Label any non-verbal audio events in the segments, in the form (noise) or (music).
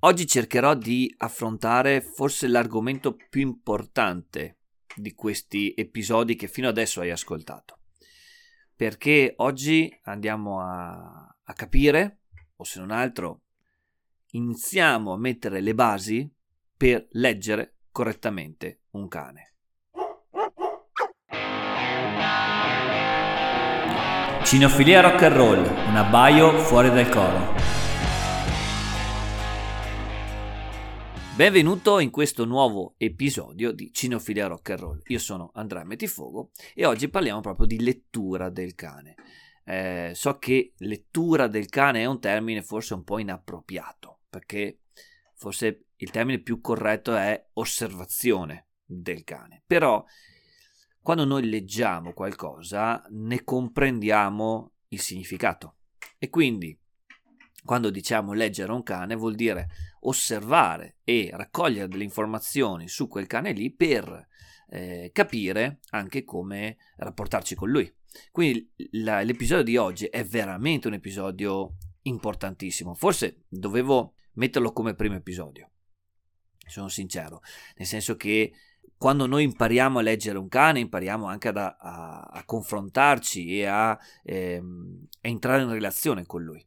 Oggi cercherò di affrontare forse l'argomento più importante di questi episodi che fino adesso hai ascoltato. Perché oggi andiamo a, a capire, o se non altro, iniziamo a mettere le basi per leggere correttamente un cane. Cinofilia rock and roll, un abbaio fuori dal coro. Benvenuto in questo nuovo episodio di Cinofilia Rock and Roll. Io sono Andrea Metifogo e oggi parliamo proprio di lettura del cane. Eh, so che lettura del cane è un termine forse un po' inappropriato, perché forse il termine più corretto è osservazione del cane. Però quando noi leggiamo qualcosa ne comprendiamo il significato e quindi quando diciamo leggere un cane vuol dire osservare e raccogliere delle informazioni su quel cane lì per eh, capire anche come rapportarci con lui. Quindi la, l'episodio di oggi è veramente un episodio importantissimo. Forse dovevo metterlo come primo episodio. Sono sincero, nel senso che quando noi impariamo a leggere un cane, impariamo anche ad, a, a, confrontarci e a, ehm, a, entrare in relazione con lui.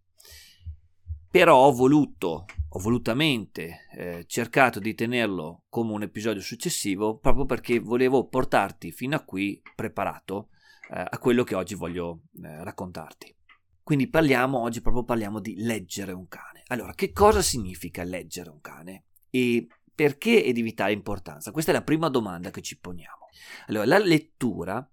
Però ho voluto, ho volutamente eh, cercato di tenerlo come un episodio successivo proprio perché volevo portarti fino a qui preparato eh, a quello che oggi voglio eh, raccontarti. Quindi parliamo oggi proprio parliamo di leggere un cane. Allora, che cosa significa leggere un cane? E perché è di vitale importanza? Questa è la prima domanda che ci poniamo. Allora, la lettura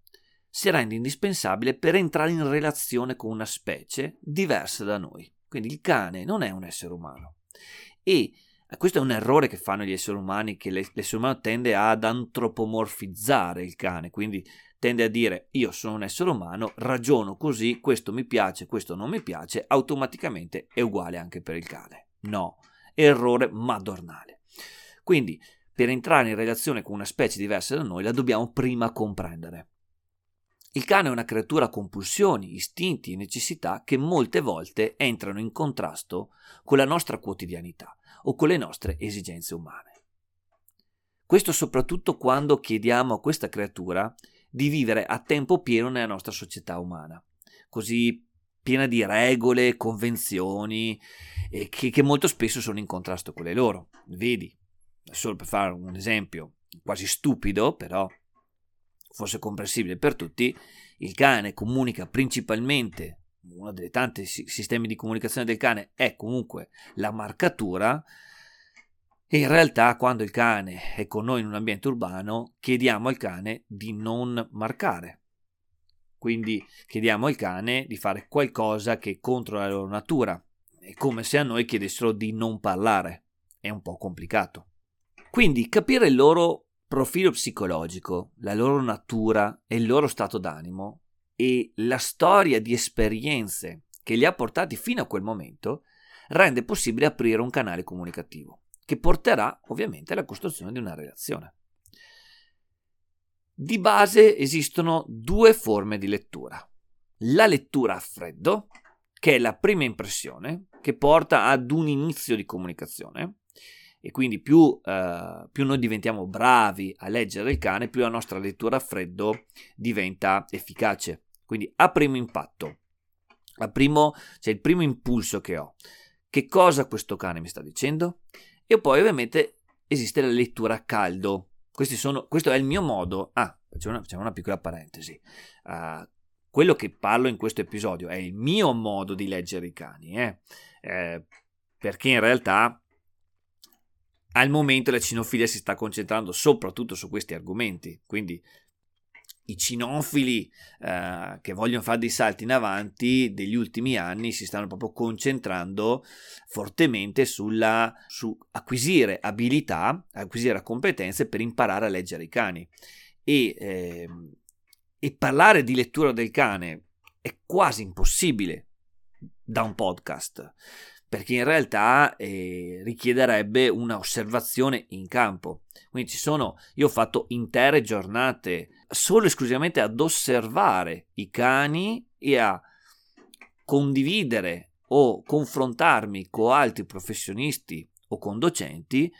si rende indispensabile per entrare in relazione con una specie diversa da noi. Quindi il cane non è un essere umano. E questo è un errore che fanno gli esseri umani, che l'essere umano tende ad antropomorfizzare il cane, quindi tende a dire io sono un essere umano, ragiono così, questo mi piace, questo non mi piace, automaticamente è uguale anche per il cane. No, errore madornale. Quindi, per entrare in relazione con una specie diversa da noi, la dobbiamo prima comprendere. Il cane è una creatura con pulsioni, istinti e necessità che molte volte entrano in contrasto con la nostra quotidianità o con le nostre esigenze umane. Questo soprattutto quando chiediamo a questa creatura di vivere a tempo pieno nella nostra società umana, così piena di regole, convenzioni, eh, che, che molto spesso sono in contrasto con le loro. Vedi, solo per fare un esempio quasi stupido, però forse comprensibile per tutti, il cane comunica principalmente, uno dei tanti sistemi di comunicazione del cane è comunque la marcatura, e in realtà quando il cane è con noi in un ambiente urbano chiediamo al cane di non marcare. Quindi chiediamo al cane di fare qualcosa che è contro la loro natura. È come se a noi chiedessero di non parlare. È un po' complicato. Quindi capire il loro profilo psicologico, la loro natura e il loro stato d'animo e la storia di esperienze che li ha portati fino a quel momento rende possibile aprire un canale comunicativo che porterà ovviamente alla costruzione di una relazione. Di base esistono due forme di lettura. La lettura a freddo, che è la prima impressione, che porta ad un inizio di comunicazione, e quindi più, eh, più, noi diventiamo bravi a leggere il cane, più la nostra lettura a freddo diventa efficace. Quindi a primo impatto, a primo, cioè il primo impulso che ho, che cosa questo cane mi sta dicendo? E poi ovviamente esiste la lettura a caldo. Sono, questo è il mio modo. Ah, facciamo una, facciamo una piccola parentesi. Uh, quello che parlo in questo episodio è il mio modo di leggere i cani, eh? Eh, perché in realtà al momento la cinofilia si sta concentrando soprattutto su questi argomenti, quindi i cinofili eh, che vogliono fare dei salti in avanti degli ultimi anni si stanno proprio concentrando fortemente sulla, su acquisire abilità, acquisire competenze per imparare a leggere i cani. E, eh, e parlare di lettura del cane è quasi impossibile da un podcast perché in realtà eh, richiederebbe una osservazione in campo. Quindi ci sono, io ho fatto intere giornate solo e esclusivamente ad osservare i cani e a condividere o confrontarmi con altri professionisti o con docenti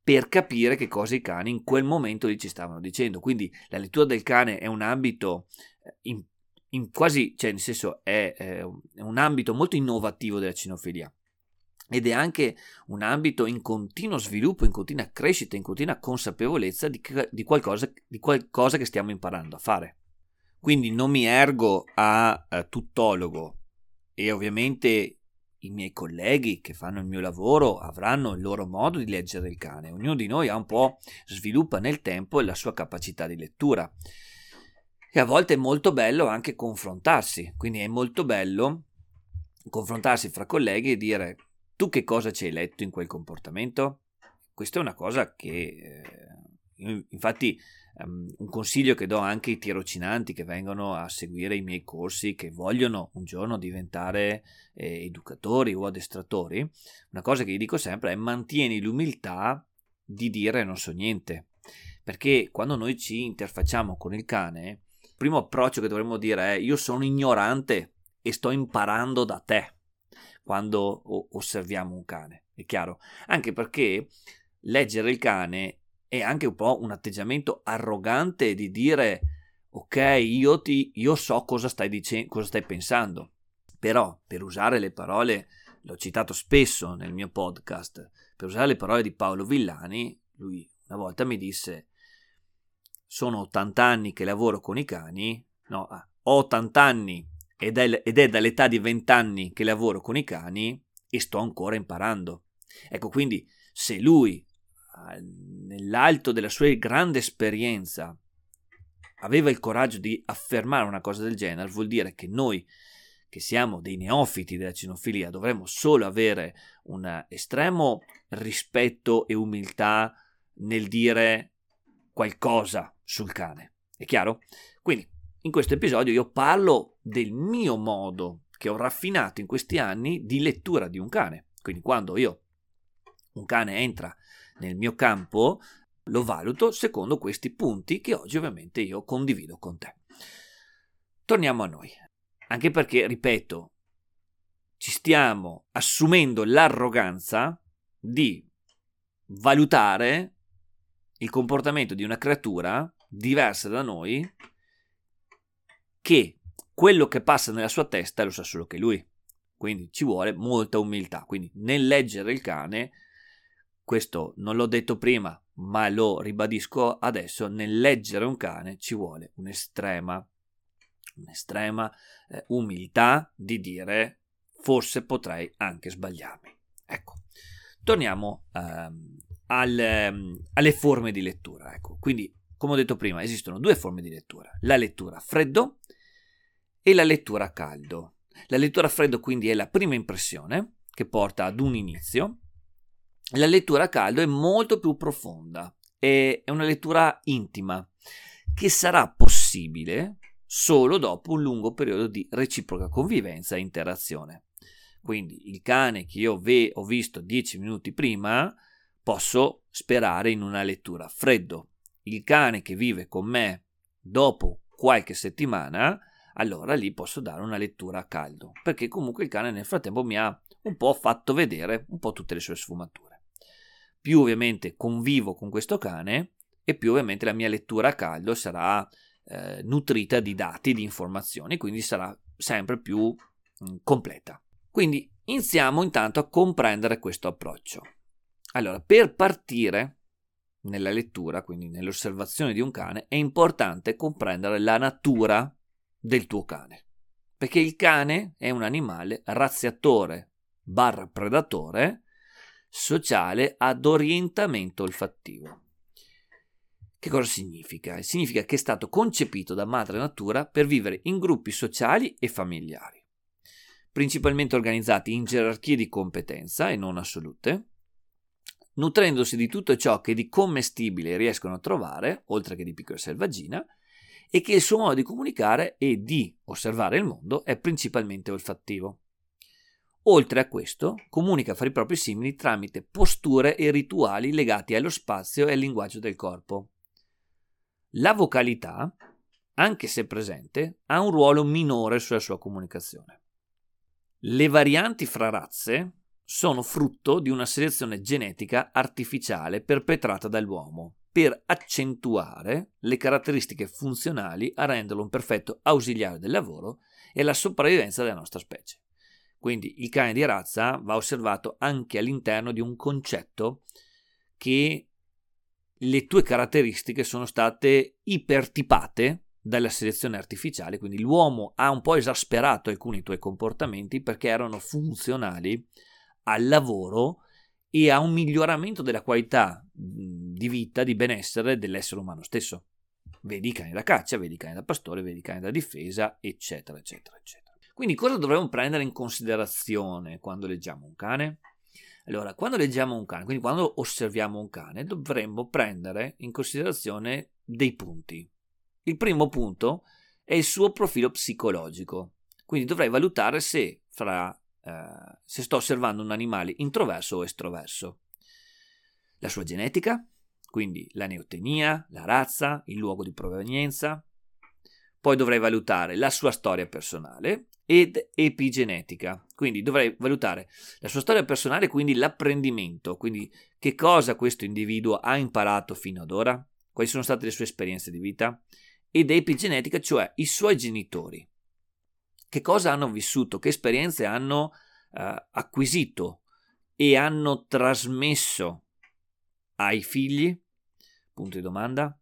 per capire che cosa i cani in quel momento lì ci stavano dicendo. Quindi la lettura del cane è un ambito eh, in, in quasi, cioè nel senso è, è un ambito molto innovativo della cinofilia ed è anche un ambito in continuo sviluppo, in continua crescita, in continua consapevolezza di, di, qualcosa, di qualcosa, che stiamo imparando a fare. Quindi non mi ergo a, a tuttologo e ovviamente i miei colleghi che fanno il mio lavoro avranno il loro modo di leggere il cane. Ognuno di noi ha un po' sviluppa nel tempo la sua capacità di lettura. E a volte è molto bello anche confrontarsi, quindi è molto bello confrontarsi fra colleghi e dire tu che cosa ci hai letto in quel comportamento? Questa è una cosa che eh, infatti um, un consiglio che do anche ai tirocinanti che vengono a seguire i miei corsi, che vogliono un giorno diventare eh, educatori o addestratori, una cosa che gli dico sempre è mantieni l'umiltà di dire non so niente. Perché quando noi ci interfacciamo con il cane, primo approccio che dovremmo dire è io sono ignorante e sto imparando da te quando osserviamo un cane, è chiaro? Anche perché leggere il cane è anche un po' un atteggiamento arrogante di dire ok, io, ti, io so cosa stai, dicendo, cosa stai pensando, però per usare le parole, l'ho citato spesso nel mio podcast, per usare le parole di Paolo Villani, lui una volta mi disse sono 80 anni che lavoro con i cani, no, ho 80 anni ed è, dall'età di 20 anni che lavoro con i cani e sto ancora imparando. Ecco, quindi se lui, nell'alto della sua grande esperienza, aveva il coraggio di affermare una cosa del genere, vuol dire che noi, che siamo dei neofiti della cinofilia, dovremmo solo avere un estremo rispetto e umiltà nel dire qualcosa sul cane. È chiaro? Quindi in questo episodio io parlo del mio modo che ho raffinato in questi anni di lettura di un cane. Quindi quando io un cane entra nel mio campo, lo valuto secondo questi punti che oggi ovviamente io condivido con te. Torniamo a noi, anche perché, ripeto, ci stiamo assumendo l'arroganza di valutare il comportamento di una creatura diversa da noi che quello che passa nella sua testa lo sa solo che lui. Quindi ci vuole molta umiltà. Quindi nel leggere il cane, questo non l'ho detto prima, ma lo ribadisco adesso, nel leggere un cane ci vuole un'estrema, un'estrema eh, umiltà di dire forse potrei anche sbagliarmi. Ecco, torniamo ehm, al, ehm, alle forme di lettura. Ecco, quindi come ho detto prima, esistono due forme di lettura, la lettura a freddo e la lettura a caldo. La lettura a freddo quindi è la prima impressione che porta ad un inizio. La lettura a caldo è molto più profonda, è una lettura intima che sarà possibile solo dopo un lungo periodo di reciproca convivenza e interazione. Quindi il cane che io ve- ho visto dieci minuti prima posso sperare in una lettura a freddo, il cane che vive con me dopo qualche settimana, allora lì posso dare una lettura a caldo, perché comunque il cane nel frattempo mi ha un po' fatto vedere un po' tutte le sue sfumature. Più ovviamente convivo con questo cane e più ovviamente la mia lettura a caldo sarà eh, nutrita di dati, di informazioni, quindi sarà sempre più mh, mm, completa. Quindi iniziamo intanto a comprendere questo approccio. Allora, per partire nella lettura, quindi nell'osservazione di un cane, è importante comprendere la natura del tuo cane. Perché il cane è un animale razziatore barra predatore sociale ad orientamento olfattivo. Che cosa significa? Significa che è stato concepito da madre natura per vivere in gruppi sociali e familiari, principalmente organizzati in gerarchie di competenza e non assolute, nutrendosi di tutto ciò che di commestibile riescono a trovare, oltre che di piccola selvaggina, e che il suo modo di comunicare e di osservare il mondo è principalmente olfattivo. Oltre a questo, comunica fra i propri simili tramite posture e rituali legati allo spazio e al linguaggio del corpo. La vocalità, anche se presente, ha un ruolo minore sulla sua comunicazione. Le varianti fra razze sono frutto di una selezione genetica artificiale perpetrata dall'uomo per accentuare le caratteristiche funzionali a renderlo un perfetto ausiliare del lavoro e alla sopravvivenza della nostra specie. Quindi il cane di razza va osservato anche all'interno di un concetto che le tue caratteristiche sono state ipertipate dalla selezione artificiale, quindi l'uomo ha un po' esasperato alcuni tuoi comportamenti perché erano funzionali al lavoro e a un miglioramento della qualità di vita, di benessere dell'essere umano stesso. Vedi i cani da caccia, vedi i cani da pastore, vedi i cani da difesa, eccetera, eccetera, eccetera. Quindi cosa dovremmo prendere in considerazione quando leggiamo un cane? Allora, quando leggiamo un cane, quindi quando osserviamo un cane, dovremmo prendere in considerazione dei punti. Il primo punto è il suo profilo psicologico, quindi dovrei valutare se, fra, eh, se sto osservando un animale introverso o estroverso. La sua genetica, quindi la neotenia, la razza, il luogo di provenienza. Poi dovrei valutare la sua storia personale ed epigenetica, quindi dovrei valutare la sua storia personale, quindi l'apprendimento, quindi che cosa questo individuo ha imparato fino ad ora, quali sono state le sue esperienze di vita, ed epigenetica, cioè i suoi genitori. Che cosa hanno vissuto, che esperienze hanno eh, acquisito e hanno trasmesso ai figli? Punto di domanda.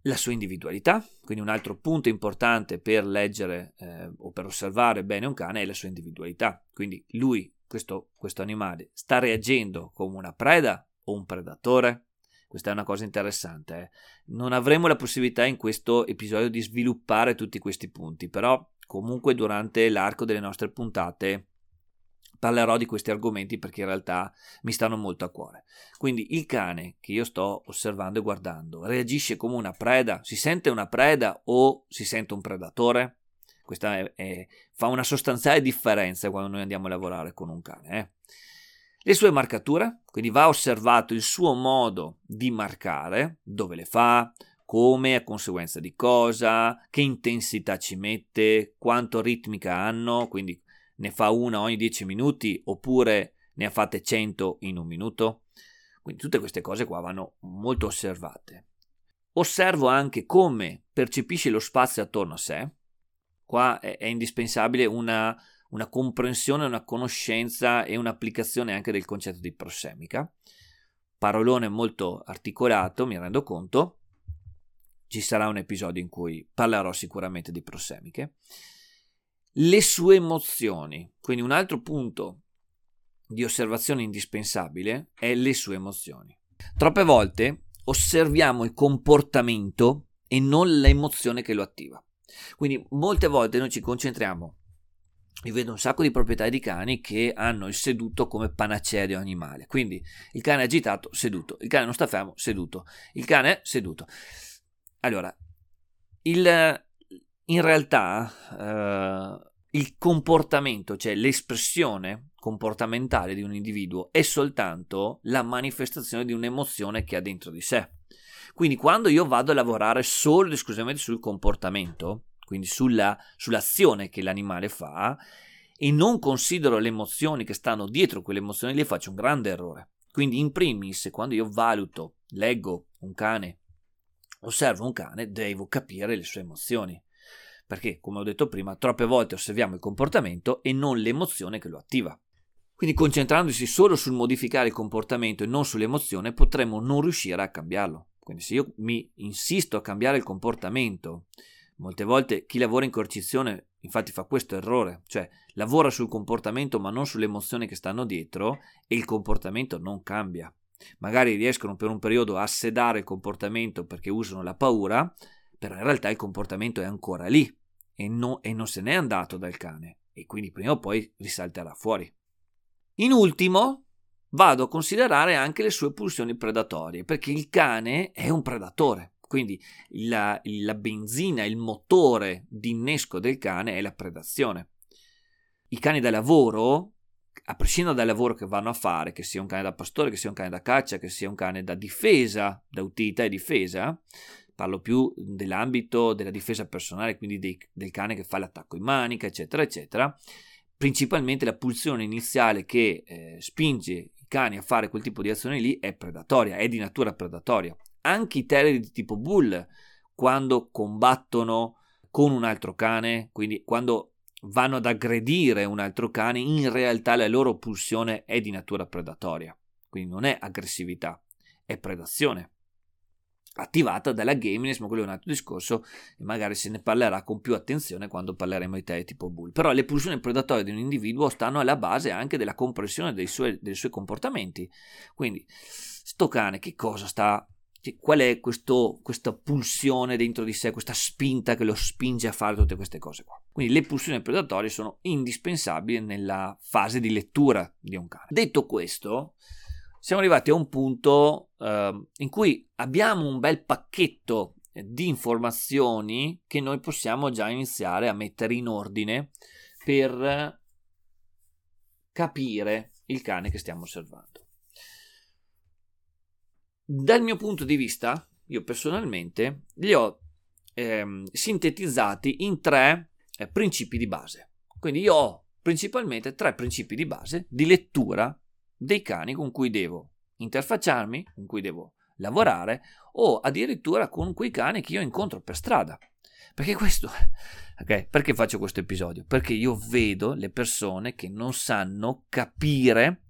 La sua individualità, quindi un altro punto importante per leggere eh, o per osservare bene un cane è la sua individualità. Quindi lui, questo, questo animale, sta reagendo come una preda o un predatore? Questa è una cosa interessante. Eh. Non avremo la possibilità in questo episodio di sviluppare tutti questi punti, però comunque durante l'arco delle nostre puntate parlerò di questi argomenti perché in realtà mi stanno molto a cuore. Quindi il cane che io sto osservando e guardando reagisce come una preda? Si sente una preda o si sente un predatore? Questa è, è, fa una sostanziale differenza quando noi andiamo a lavorare con un cane. Eh? Le sue marcature, quindi va osservato il suo modo di marcare, dove le fa, come, a conseguenza di cosa, che intensità ci mette, quanto ritmica hanno, quindi ne fa una ogni 10 minuti oppure ne ha fatte 100 in un minuto. Quindi tutte queste cose qua vanno molto osservate. Osservo anche come percepisce lo spazio attorno a sé. Qua è, è indispensabile una una comprensione, una conoscenza e un'applicazione anche del concetto di prossemica. Parolone molto articolato, mi rendo conto. Ci sarà un episodio in cui parlerò sicuramente di prossemiche. Le sue emozioni, quindi un altro punto di osservazione indispensabile è le sue emozioni. Troppe volte osserviamo il comportamento e non l'emozione che lo attiva. Quindi molte volte noi ci concentriamo io vedo un sacco di proprietari di cani che hanno il seduto come panacea di animale. Quindi il cane agitato, seduto. Il cane non sta fermo, seduto. Il cane seduto. Allora, il, in realtà eh, il comportamento, cioè l'espressione comportamentale di un individuo è soltanto la manifestazione di un'emozione che ha dentro di sé. Quindi quando io vado a lavorare solo ed esclusivamente sul comportamento, quindi sulla, sull'azione che l'animale fa, e non considero le emozioni che stanno dietro quelle emozioni, lì faccio un grande errore. Quindi, in primis, quando io valuto, leggo un cane, osservo un cane, devo capire le sue emozioni. Perché, come ho detto prima, troppe volte osserviamo il comportamento e non l'emozione che lo attiva. Quindi concentrandosi solo sul modificare il comportamento e non sull'emozione potremmo non riuscire a cambiarlo. Quindi se io mi insisto a cambiare il comportamento Molte volte chi lavora in coercizione infatti fa questo errore, cioè lavora sul comportamento ma non sulle emozioni che stanno dietro e il comportamento non cambia. Magari riescono per un periodo a sedare il comportamento perché usano la paura, però in realtà il comportamento è ancora lì e, no, e non se n'è andato dal cane e quindi prima o poi risalterà fuori. In ultimo, vado a considerare anche le sue pulsioni predatorie, perché il cane è un predatore. Quindi la, la benzina, il motore di innesco del cane è la predazione. I cani da lavoro, a prescindere dal lavoro che vanno a fare, che sia un cane da pastore, che sia un cane da caccia, che sia un cane da difesa, da utilità e difesa, parlo più dell'ambito della difesa personale, quindi dei, del cane che fa l'attacco in manica, eccetera, eccetera, principalmente la pulsione iniziale che eh, spinge i cani a fare quel tipo di azione lì è predatoria, è di natura predatoria. Anche i terrier di tipo bull, quando combattono con un altro cane, quindi quando vanno ad aggredire un altro cane, in realtà la loro pulsione è di natura predatoria, quindi non è aggressività, è predazione attivata dalla gaminess, ma quello è un altro discorso e magari se ne parlerà con più attenzione quando parleremo di te tipo bull. Però le pulsioni predatorie di un individuo stanno alla base anche della comprensione dei suoi, dei suoi comportamenti. Quindi, sto cane che cosa sta cioè, qual è questo, questa pulsione dentro di sé, questa spinta che lo spinge a fare tutte queste cose qua. Quindi le pulsioni predatorie sono indispensabili nella fase di lettura di un cane. Detto questo, siamo arrivati a un punto eh, in cui abbiamo un bel pacchetto di informazioni che noi possiamo già iniziare a mettere in ordine per capire il cane che stiamo osservando. Dal mio punto di vista, io personalmente li ho eh, sintetizzati in tre eh, principi di base. Quindi io ho principalmente tre principi di base di lettura dei cani con cui devo interfacciarmi, con cui devo lavorare o addirittura con quei cani che io incontro per strada. Perché questo, (laughs) ok? Perché faccio questo episodio? Perché io vedo le persone che non sanno capire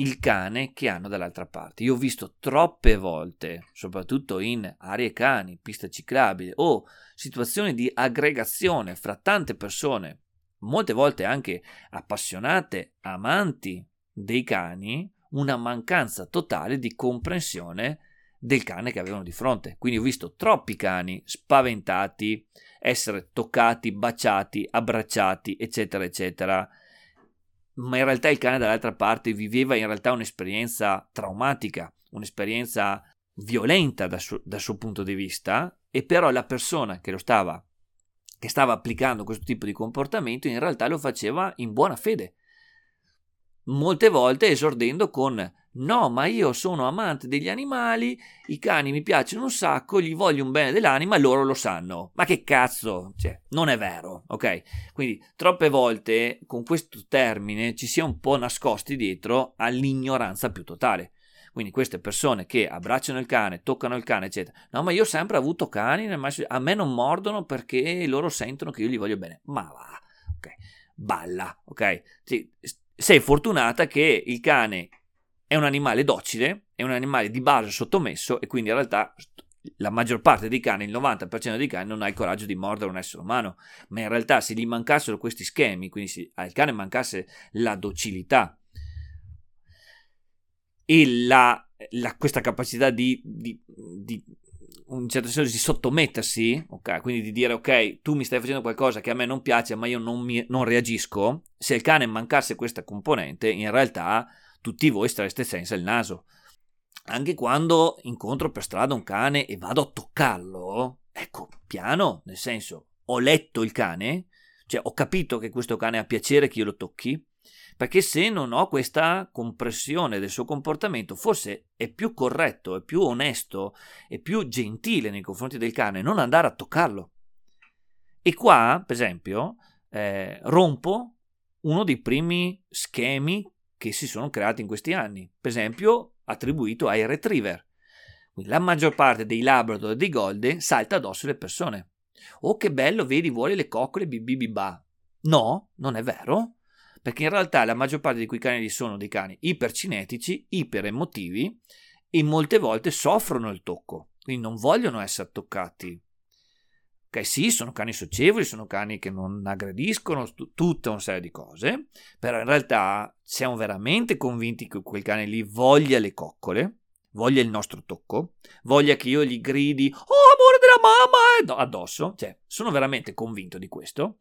il cane che hanno dall'altra parte. Io ho visto troppe volte, soprattutto in aree cani, pista ciclabile o situazioni di aggregazione fra tante persone, molte volte anche appassionate, amanti dei cani, una mancanza totale di comprensione del cane che avevano di fronte. Quindi ho visto troppi cani spaventati, essere toccati, baciati, abbracciati, eccetera, eccetera. Ma in realtà il cane dall'altra parte viveva in realtà un'esperienza traumatica, un'esperienza violenta dal suo, dal suo punto di vista, e però la persona che lo stava che stava applicando questo tipo di comportamento in realtà lo faceva in buona fede molte volte esordendo con no, ma io sono amante degli animali, i cani mi piacciono un sacco, gli voglio un bene dell'anima, loro lo sanno. Ma che cazzo? Cioè, non è vero, ok? Quindi troppe volte con questo termine ci si è un po' nascosti dietro all'ignoranza più totale. Quindi queste persone che abbracciano il cane, toccano il cane, eccetera. No, ma io ho sempre avuto cani, a me non mordono perché loro sentono che io gli voglio bene. Ma va, ok? Balla, ok? Sì, sei fortunata che il cane è un animale docile, è un animale di base sottomesso e quindi in realtà la maggior parte dei cani, il 90% dei cani non ha il coraggio di mordere un essere umano, ma in realtà se gli mancassero questi schemi, quindi se al cane mancasse la docilità e la, la, questa capacità di, di, di un certo senso di sottomettersi, ok? Quindi di dire ok, tu mi stai facendo qualcosa che a me non piace, ma io non, mi, non reagisco. Se il cane mancasse questa componente, in realtà tutti voi stareste senza il naso. Anche quando incontro per strada un cane e vado a toccarlo, ecco, piano, nel senso, ho letto il cane, cioè ho capito che questo cane ha piacere che io lo tocchi, perché se non ho questa compressione del suo comportamento, forse è più corretto, è più onesto, è più gentile nei confronti del cane non andare a toccarlo. E qua, per esempio, eh, rompo uno dei primi schemi che si sono creati in questi anni, per esempio attribuito ai retriever. La maggior parte dei Labrador e dei Golden salta addosso alle persone. Oh, che bello, vedi, vuole le coccole, bibibibà. No, non è vero perché in realtà la maggior parte di quei cani sono dei cani ipercinetici, iperemotivi e molte volte soffrono il tocco, quindi non vogliono essere toccati. Ok, sì, sono cani socievoli, sono cani che non aggrediscono, t- tutta una serie di cose, però in realtà siamo veramente convinti che quel cane lì voglia le coccole, voglia il nostro tocco, voglia che io gli gridi "Oh, amore della mamma!" addosso, cioè, sono veramente convinto di questo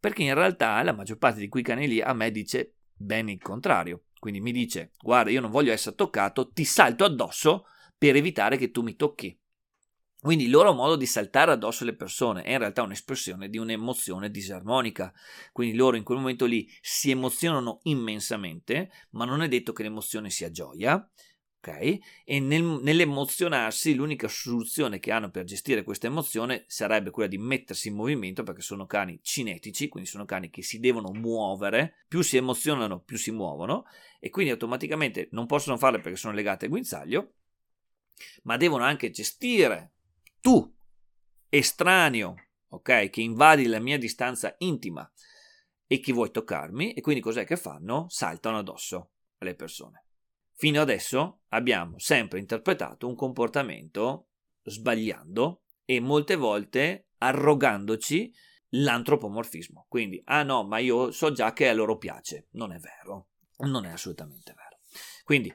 perché in realtà la maggior parte di quei cani lì a me dice bene il contrario. Quindi mi dice, guarda, io non voglio essere toccato, ti salto addosso per evitare che tu mi tocchi. Quindi il loro modo di saltare addosso alle persone è in realtà un'espressione di un'emozione disarmonica. Quindi loro in quel momento lì si emozionano immensamente, ma non è detto che l'emozione sia gioia. Ok? E nel, nell'emozionarsi l'unica soluzione che hanno per gestire questa emozione sarebbe quella di mettersi in movimento perché sono cani cinetici, quindi sono cani che si devono muovere, più si emozionano più si muovono e quindi automaticamente non possono farle perché sono legate al guinzaglio, ma devono anche gestire tu, estraneo, ok, che invadi la mia distanza intima e che vuoi toccarmi e quindi cos'è che fanno? Saltano addosso alle persone. Fino adesso abbiamo sempre interpretato un comportamento sbagliando e molte volte arrogandoci l'antropomorfismo. Quindi, ah no, ma io so già che a loro piace. Non è vero, non è assolutamente vero. Quindi,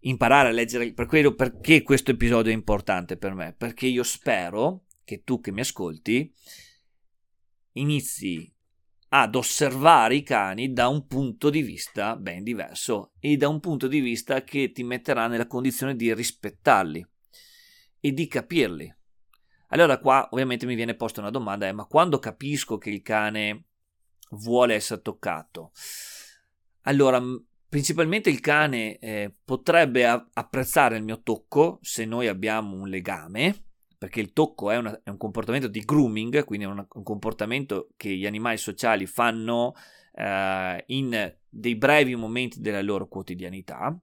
imparare a leggere, per quello, perché questo episodio è importante per me? Perché io spero che tu che mi ascolti inizi ad osservare i cani da un punto di vista ben diverso e da un punto di vista che ti metterà nella condizione di rispettarli e di capirli. Allora qua ovviamente mi viene posta una domanda, eh, ma quando capisco che il cane vuole essere toccato? Allora, principalmente il cane eh, potrebbe apprezzare il mio tocco se noi abbiamo un legame, perché il tocco è, una, è un comportamento di grooming, quindi è una, un comportamento che gli animali sociali fanno eh, in dei brevi momenti della loro quotidianità.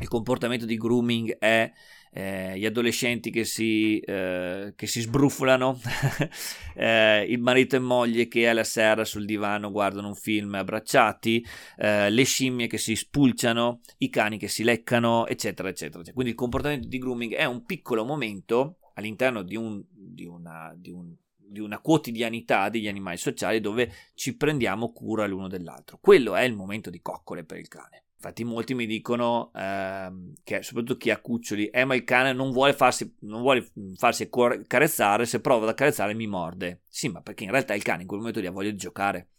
Il comportamento di grooming è eh, gli adolescenti che si, eh, che si sbruffolano, (laughs) eh, il marito e moglie che alla sera sul divano guardano un film abbracciati, eh, le scimmie che si spulciano, i cani che si leccano, eccetera, eccetera. Quindi il comportamento di grooming è un piccolo momento all'interno di, un, di, una, di, un, di, una, quotidianità degli animali sociali dove ci prendiamo cura l'uno dell'altro. Quello è il momento di coccole per il cane. Infatti molti mi dicono, ehm, che soprattutto chi ha cuccioli, eh ma il cane non vuole farsi, non vuole farsi carezzare, se prova ad accarezzare mi morde. Sì, ma perché in realtà il cane in quel momento lì ha voglia di giocare.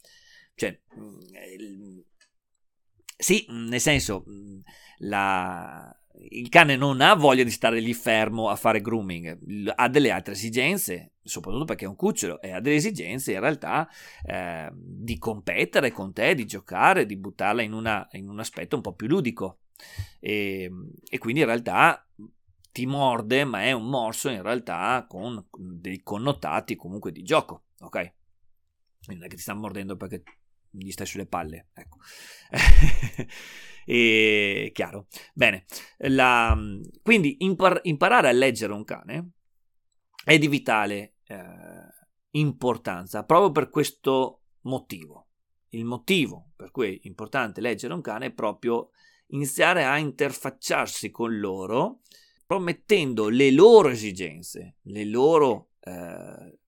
Cioè, mm, sì, nel senso, mm, la, il cane non ha voglia di stare lì fermo a fare grooming, ha delle altre esigenze, soprattutto perché è un cucciolo, e ha delle esigenze in realtà eh, di competere con te, di giocare, di buttarla in, una, in un aspetto un po' più ludico. E, e, quindi in realtà ti morde, ma è un morso in realtà con dei connotati comunque di gioco, ok? Non è che ti sta mordendo perché gli stai sulle palle, ecco. (laughs) e chiaro. Bene, la, quindi impar- imparare a leggere un cane è di vitale eh, importanza proprio per questo motivo. Il motivo per cui è importante leggere un cane è proprio iniziare a interfacciarsi con loro, promettendo le loro esigenze, le loro eh,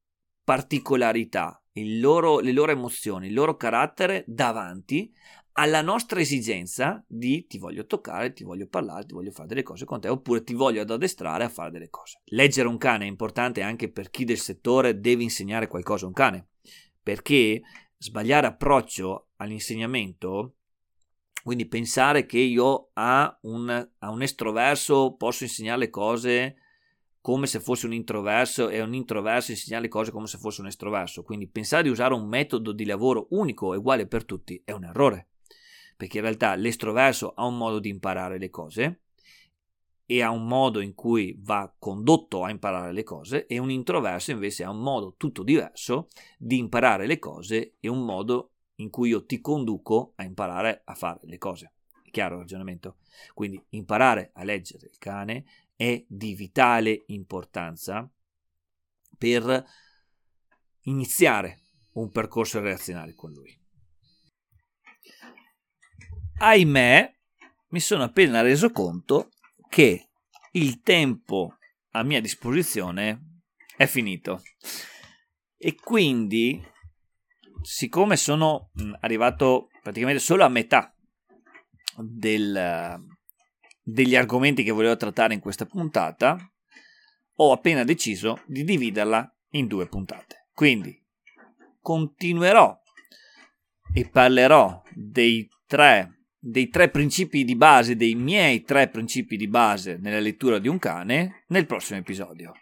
particolarità, loro, le loro emozioni, il loro carattere davanti alla nostra esigenza di ti voglio toccare, ti voglio parlare, ti voglio fare delle cose con te, oppure ti voglio ad addestrare a fare delle cose. Leggere un cane è importante anche per chi del settore deve insegnare qualcosa a un cane, perché sbagliare approccio all'insegnamento, quindi pensare che io a un, a un estroverso posso insegnare le cose come se fosse un introverso e un introverso insegna le cose come se fosse un estroverso. Quindi pensare di usare un metodo di lavoro unico e uguale per tutti è un errore, perché in realtà l'estroverso ha un modo di imparare le cose e ha un modo in cui va condotto a imparare le cose e un introverso invece ha un modo tutto diverso di imparare le cose e un modo in cui io ti conduco a imparare a fare le cose. È chiaro il ragionamento? Quindi imparare a leggere il cane è di vitale importanza per iniziare un percorso relazionale con lui. Ahimè, mi sono appena reso conto che il tempo a mia disposizione è finito e quindi siccome sono arrivato praticamente solo a metà del, degli argomenti che volevo trattare in questa puntata, ho appena deciso di dividerla in due puntate. Quindi continuerò e parlerò dei tre, dei tre principi di base, dei miei tre principi di base nella lettura di un cane nel prossimo episodio.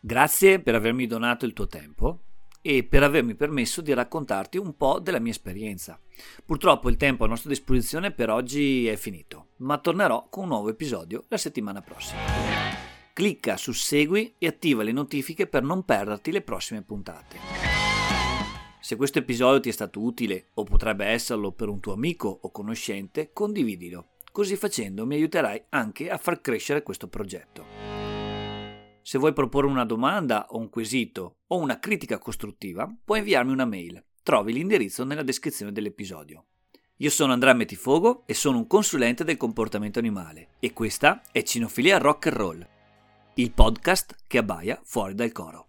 Grazie per avermi donato il tuo tempo e per avermi permesso di raccontarti un po' della mia esperienza. Purtroppo il tempo a nostra disposizione per oggi è finito, ma tornerò con un nuovo episodio la settimana prossima. Clicca su Segui e attiva le notifiche per non perderti le prossime puntate. Se questo episodio ti è stato utile o potrebbe esserlo per un tuo amico o conoscente, condividilo. Così facendo mi aiuterai anche a far crescere questo progetto. Se vuoi proporre una domanda o un quesito o una critica costruttiva, puoi inviarmi una mail. Trovi l'indirizzo nella descrizione dell'episodio. Io sono Andrea Metifogo e sono un consulente del comportamento animale e questa è Cinofilia Rock and Roll, il podcast che abbaia fuori dal coro.